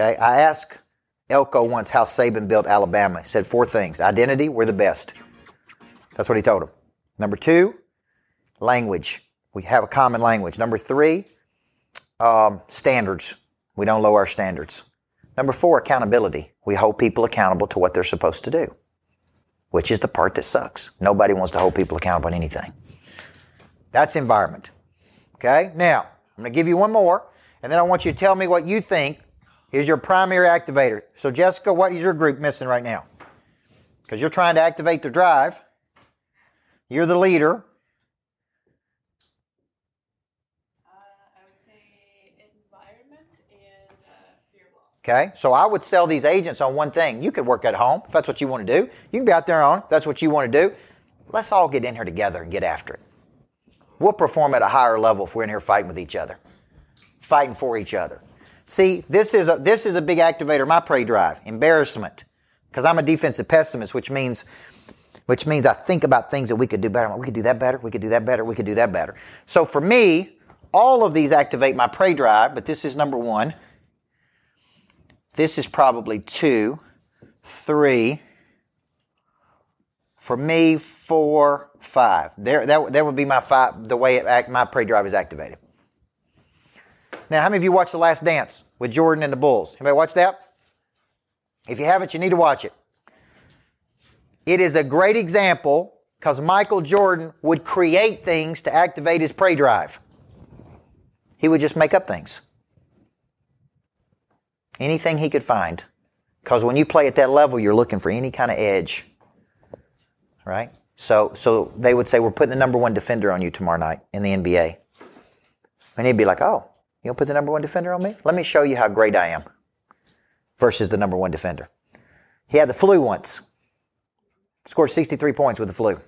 Okay, I asked Elko once how Saban built Alabama. He said four things identity, we're the best. That's what he told him. Number two, language. We have a common language. Number three, um, standards. We don't lower our standards. Number four, accountability. We hold people accountable to what they're supposed to do, which is the part that sucks. Nobody wants to hold people accountable on anything. That's environment. Okay? Now, I'm going to give you one more, and then I want you to tell me what you think is your primary activator. So, Jessica, what is your group missing right now? Because you're trying to activate the drive. You're the leader. Okay, so I would sell these agents on one thing. You could work at home if that's what you want to do. You can be out there on if that's what you want to do. Let's all get in here together and get after it. We'll perform at a higher level if we're in here fighting with each other, fighting for each other. See, this is a this is a big activator. My prey drive, embarrassment, because I'm a defensive pessimist, which means which means I think about things that we could do better. we could do that better. We could do that better. We could do that better. So for me, all of these activate my prey drive, but this is number one. This is probably two, three. For me, four, five. There, that, that would be my five. The way act, my prey drive is activated. Now, how many of you watched The Last Dance with Jordan and the Bulls? Anybody watch that? If you haven't, you need to watch it. It is a great example because Michael Jordan would create things to activate his prey drive. He would just make up things anything he could find. Because when you play at that level, you're looking for any kind of edge. Right? So, so they would say, We're putting the number one defender on you tomorrow night in the NBA. And he'd be like, Oh, you'll put the number one defender on me? Let me show you how great I am versus the number one defender. He had the flu once, scored 63 points with the flu.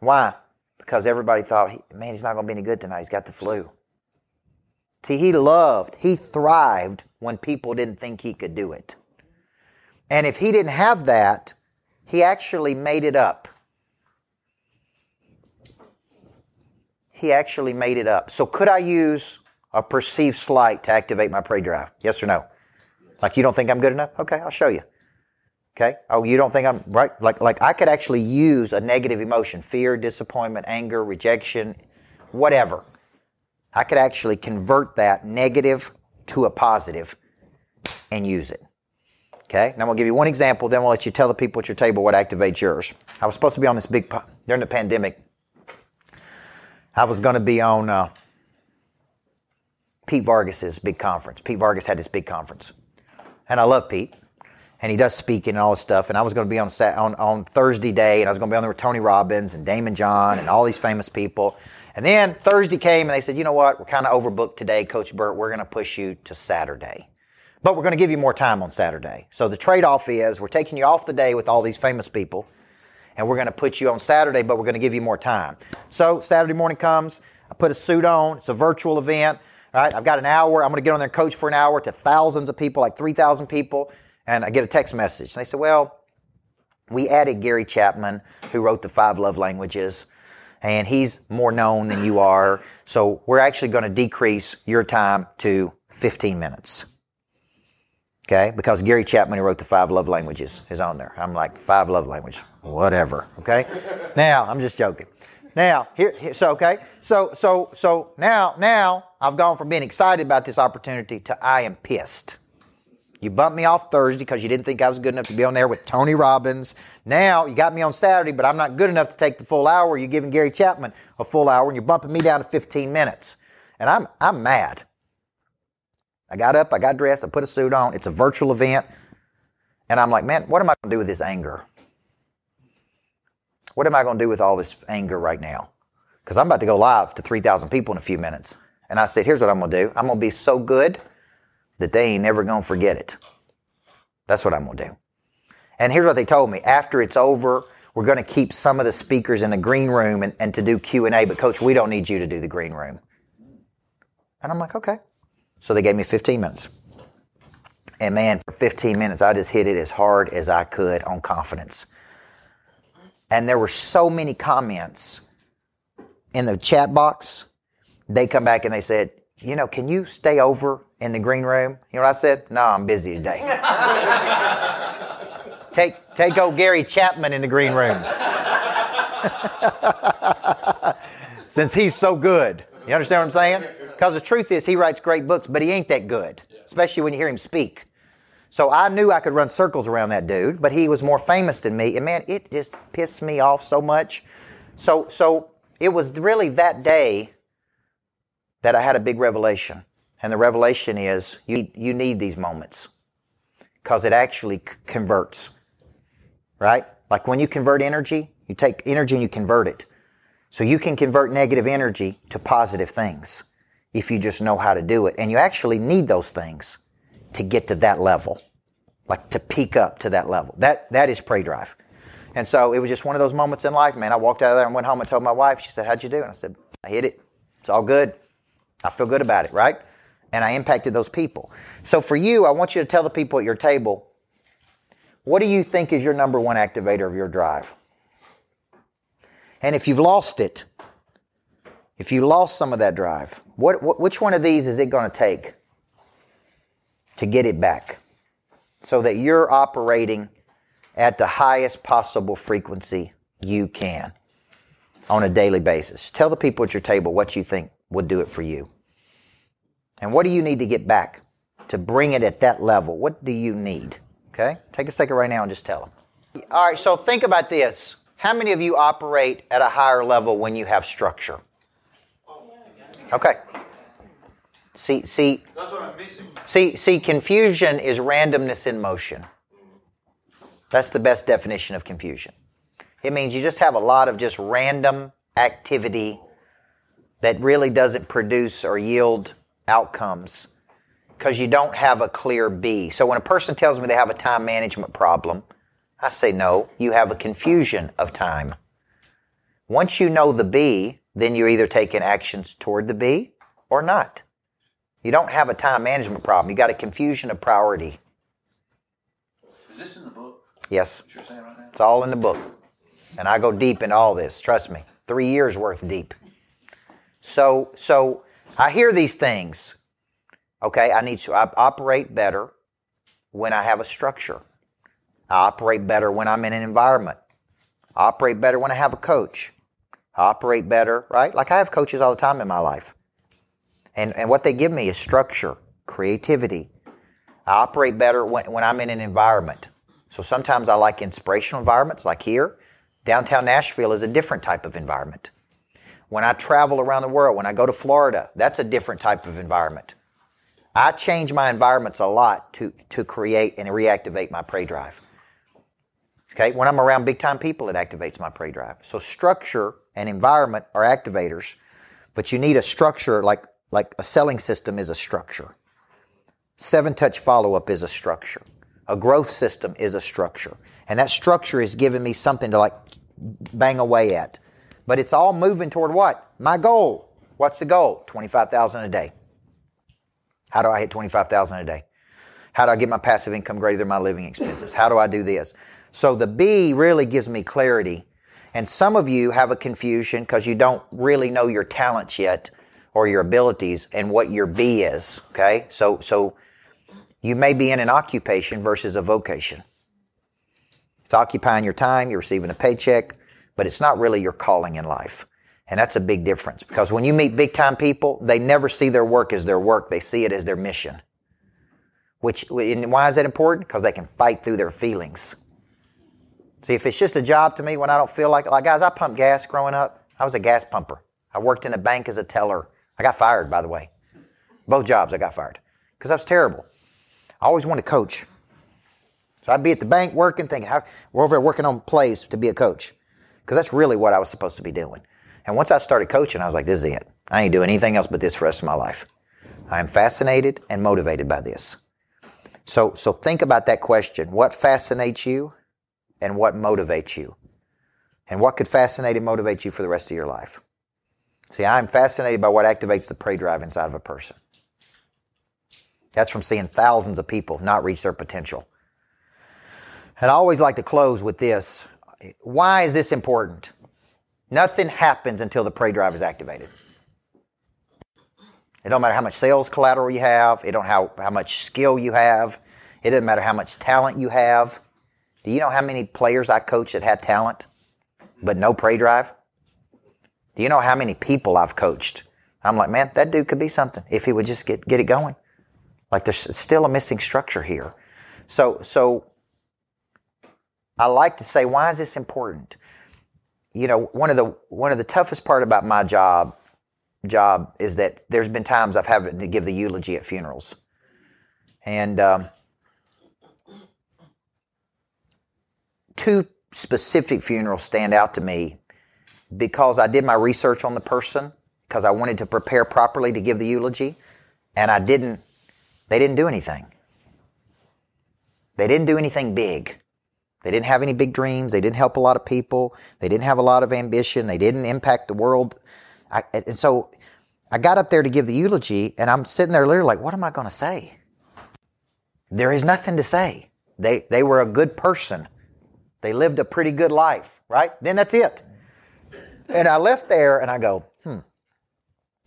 Why? Because everybody thought, man, he's not going to be any good tonight. He's got the flu. See, he loved, he thrived when people didn't think he could do it. And if he didn't have that, he actually made it up. He actually made it up. So could I use a perceived slight to activate my prey drive? Yes or no? Like you don't think I'm good enough? Okay, I'll show you. Okay? Oh, you don't think I'm right? Like like I could actually use a negative emotion, fear, disappointment, anger, rejection, whatever. I could actually convert that negative to a positive and use it. Okay, now I'm gonna give you one example, then we'll let you tell the people at your table what activates yours. I was supposed to be on this big, during the pandemic, I was gonna be on uh, Pete Vargas's big conference. Pete Vargas had this big conference. And I love Pete. And he does speaking and all this stuff. And I was going to be on, on, on Thursday day, and I was going to be on there with Tony Robbins and Daymond John and all these famous people. And then Thursday came and they said, you know what, we're kind of overbooked today, Coach Burt. We're going to push you to Saturday. But we're going to give you more time on Saturday. So the trade off is we're taking you off the day with all these famous people, and we're going to put you on Saturday, but we're going to give you more time. So Saturday morning comes, I put a suit on, it's a virtual event. I've got an hour. I'm going to get on there and coach for an hour to thousands of people, like 3,000 people, and I get a text message. And they say, well, we added Gary Chapman, who wrote the five love languages and he's more known than you are. So we're actually going to decrease your time to 15 minutes. Okay? Because Gary Chapman, who wrote the five love languages, is on there. I'm like, five love language, whatever. Okay? now, I'm just joking. Now, here, here, so okay, so so so now now I've gone from being excited about this opportunity to I am pissed. You bumped me off Thursday because you didn't think I was good enough to be on there with Tony Robbins. Now you got me on Saturday, but I'm not good enough to take the full hour. You're giving Gary Chapman a full hour and you're bumping me down to 15 minutes. And I'm, I'm mad. I got up, I got dressed, I put a suit on. It's a virtual event. And I'm like, man, what am I going to do with this anger? What am I going to do with all this anger right now? Because I'm about to go live to 3,000 people in a few minutes. And I said, here's what I'm going to do I'm going to be so good that they ain't never going to forget it. That's what I'm going to do. And here's what they told me. After it's over, we're going to keep some of the speakers in the green room and, and to do Q&A, but coach, we don't need you to do the green room. And I'm like, okay. So they gave me 15 minutes. And man, for 15 minutes, I just hit it as hard as I could on confidence. And there were so many comments in the chat box. They come back and they said, you know, can you stay over in the green room? You know what I said? No, I'm busy today. take take old Gary Chapman in the green room. Since he's so good. You understand what I'm saying? Because the truth is, he writes great books, but he ain't that good, especially when you hear him speak. So I knew I could run circles around that dude, but he was more famous than me. And man, it just pissed me off so much. So, so it was really that day that I had a big revelation. And the revelation is you, you need these moments because it actually c- converts, right? Like when you convert energy, you take energy and you convert it. So you can convert negative energy to positive things if you just know how to do it. And you actually need those things to get to that level, like to peak up to that level. That that is prey drive. And so it was just one of those moments in life, man. I walked out of there and went home and told my wife. She said, "How'd you do?" And I said, "I hit it. It's all good. I feel good about it, right?" And I impacted those people. So for you, I want you to tell the people at your table, what do you think is your number one activator of your drive? And if you've lost it, if you lost some of that drive, what, what which one of these is it going to take to get it back so that you're operating at the highest possible frequency you can on a daily basis. Tell the people at your table what you think would do it for you. And what do you need to get back to bring it at that level? What do you need? Okay? Take a second right now and just tell them. All right, so think about this. How many of you operate at a higher level when you have structure? Okay. See, see. That's what I'm missing. See, see, confusion is randomness in motion. That's the best definition of confusion. It means you just have a lot of just random activity that really doesn't produce or yield outcomes because you don't have a clear B. So when a person tells me they have a time management problem, I say, no, you have a confusion of time. Once you know the B, then you're either taking actions toward the B or not. You don't have a time management problem. You got a confusion of priority. Is this in the book? Yes, What you're saying right now? it's all in the book. And I go deep into all this. Trust me. Three years worth deep. So, so I hear these things. Okay, I need to I operate better when I have a structure. I operate better when I'm in an environment. I operate better when I have a coach. I operate better, right? Like I have coaches all the time in my life. And, and what they give me is structure, creativity. I operate better when, when I'm in an environment. So sometimes I like inspirational environments, like here. Downtown Nashville is a different type of environment. When I travel around the world, when I go to Florida, that's a different type of environment. I change my environments a lot to, to create and reactivate my prey drive. Okay, when I'm around big time people, it activates my prey drive. So structure and environment are activators, but you need a structure like like a selling system is a structure. Seven touch follow up is a structure. A growth system is a structure. And that structure is giving me something to like bang away at. But it's all moving toward what? My goal. What's the goal? 25,000 a day. How do I hit 25,000 a day? How do I get my passive income greater than my living expenses? How do I do this? So the B really gives me clarity. And some of you have a confusion because you don't really know your talents yet or your abilities and what your B is. Okay? So so you may be in an occupation versus a vocation. It's occupying your time, you're receiving a paycheck, but it's not really your calling in life. And that's a big difference because when you meet big time people, they never see their work as their work, they see it as their mission. Which, why is that important? Because they can fight through their feelings. See, if it's just a job to me when I don't feel like, like guys, I pumped gas growing up. I was a gas pumper. I worked in a bank as a teller. I got fired, by the way. Both jobs I got fired because I was terrible. I always wanted to coach. So I'd be at the bank working, thinking, how, we're over there working on plays to be a coach. Because that's really what I was supposed to be doing. And once I started coaching, I was like, this is it. I ain't doing anything else but this for the rest of my life. I am fascinated and motivated by this. So, so think about that question. What fascinates you and what motivates you? And what could fascinate and motivate you for the rest of your life? See, I'm fascinated by what activates the prey drive inside of a person. That's from seeing thousands of people not reach their potential. And I always like to close with this. Why is this important? Nothing happens until the prey drive is activated. It don't matter how much sales collateral you have. It don't how how much skill you have. It doesn't matter how much talent you have. Do you know how many players I coached that had talent, but no prey drive? Do you know how many people I've coached? I'm like, man, that dude could be something if he would just get get it going. Like there's still a missing structure here. So so I like to say, why is this important? You know, one of the one of the toughest part about my job job is that there's been times I've had to give the eulogy at funerals, and um, two specific funerals stand out to me because I did my research on the person because I wanted to prepare properly to give the eulogy, and I didn't. They didn't do anything. They didn't do anything big. They didn't have any big dreams. They didn't help a lot of people. They didn't have a lot of ambition. They didn't impact the world. I, and so I got up there to give the eulogy, and I'm sitting there literally like, what am I going to say? There is nothing to say. They, they were a good person. They lived a pretty good life, right? Then that's it. And I left there and I go, hmm,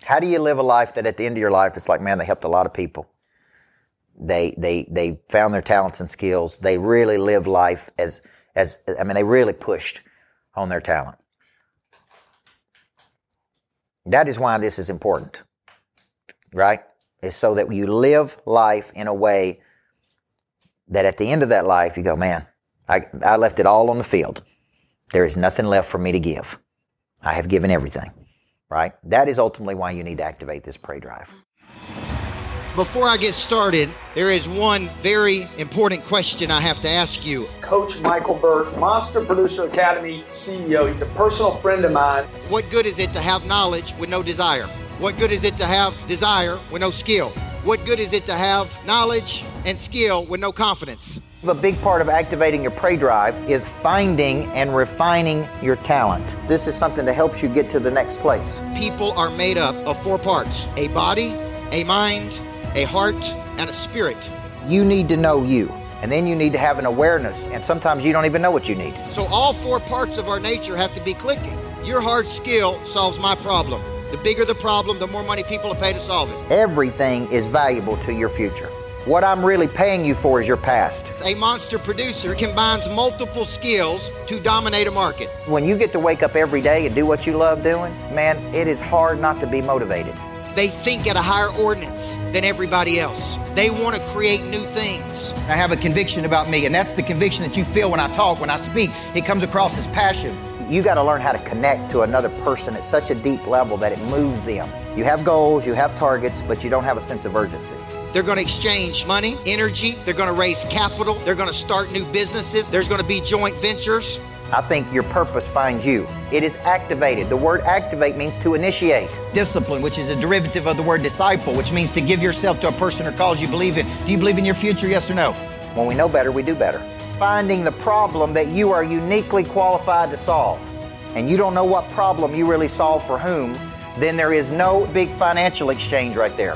how do you live a life that at the end of your life, it's like, man, they helped a lot of people. They, they, they found their talents and skills. They really lived life as, as, I mean, they really pushed on their talent. That is why this is important, right? Is so that you live life in a way that at the end of that life, you go, man, I, I left it all on the field. There is nothing left for me to give. I have given everything, right? That is ultimately why you need to activate this prey drive. Before I get started, there is one very important question I have to ask you. Coach Micheal Burt, Monster Producer Academy CEO. He's a personal friend of mine. What good is it to have knowledge with no desire? What good is it to have desire with no skill? What good is it to have knowledge and skill with no confidence? A big part of activating your prey drive is finding and refining your talent. This is something that helps you get to the next place. People are made up of four parts a body, a mind, a heart, and a spirit. You need to know you. And then you need to have an awareness, and sometimes you don't even know what you need. So, all four parts of our nature have to be clicking. Your hard skill solves my problem. The bigger the problem, the more money people will pay to solve it. Everything is valuable to your future. What I'm really paying you for is your past. A monster producer combines multiple skills to dominate a market. When you get to wake up every day and do what you love doing, man, it is hard not to be motivated. They think at a higher ordinance than everybody else. They want to create new things. I have a conviction about me, and that's the conviction that you feel when I talk, when I speak. It comes across as passion. You got to learn how to connect to another person at such a deep level that it moves them. You have goals, you have targets, but you don't have a sense of urgency. They're going to exchange money, energy, they're going to raise capital, they're going to start new businesses, there's going to be joint ventures. I think your purpose finds you. It is activated. The word activate means to initiate. Discipline, which is a derivative of the word disciple, which means to give yourself to a person or cause you believe in. Do you believe in your future, yes or no? When we know better, we do better. Finding the problem that you are uniquely qualified to solve, and you don't know what problem you really solve for whom, then there is no big financial exchange right there.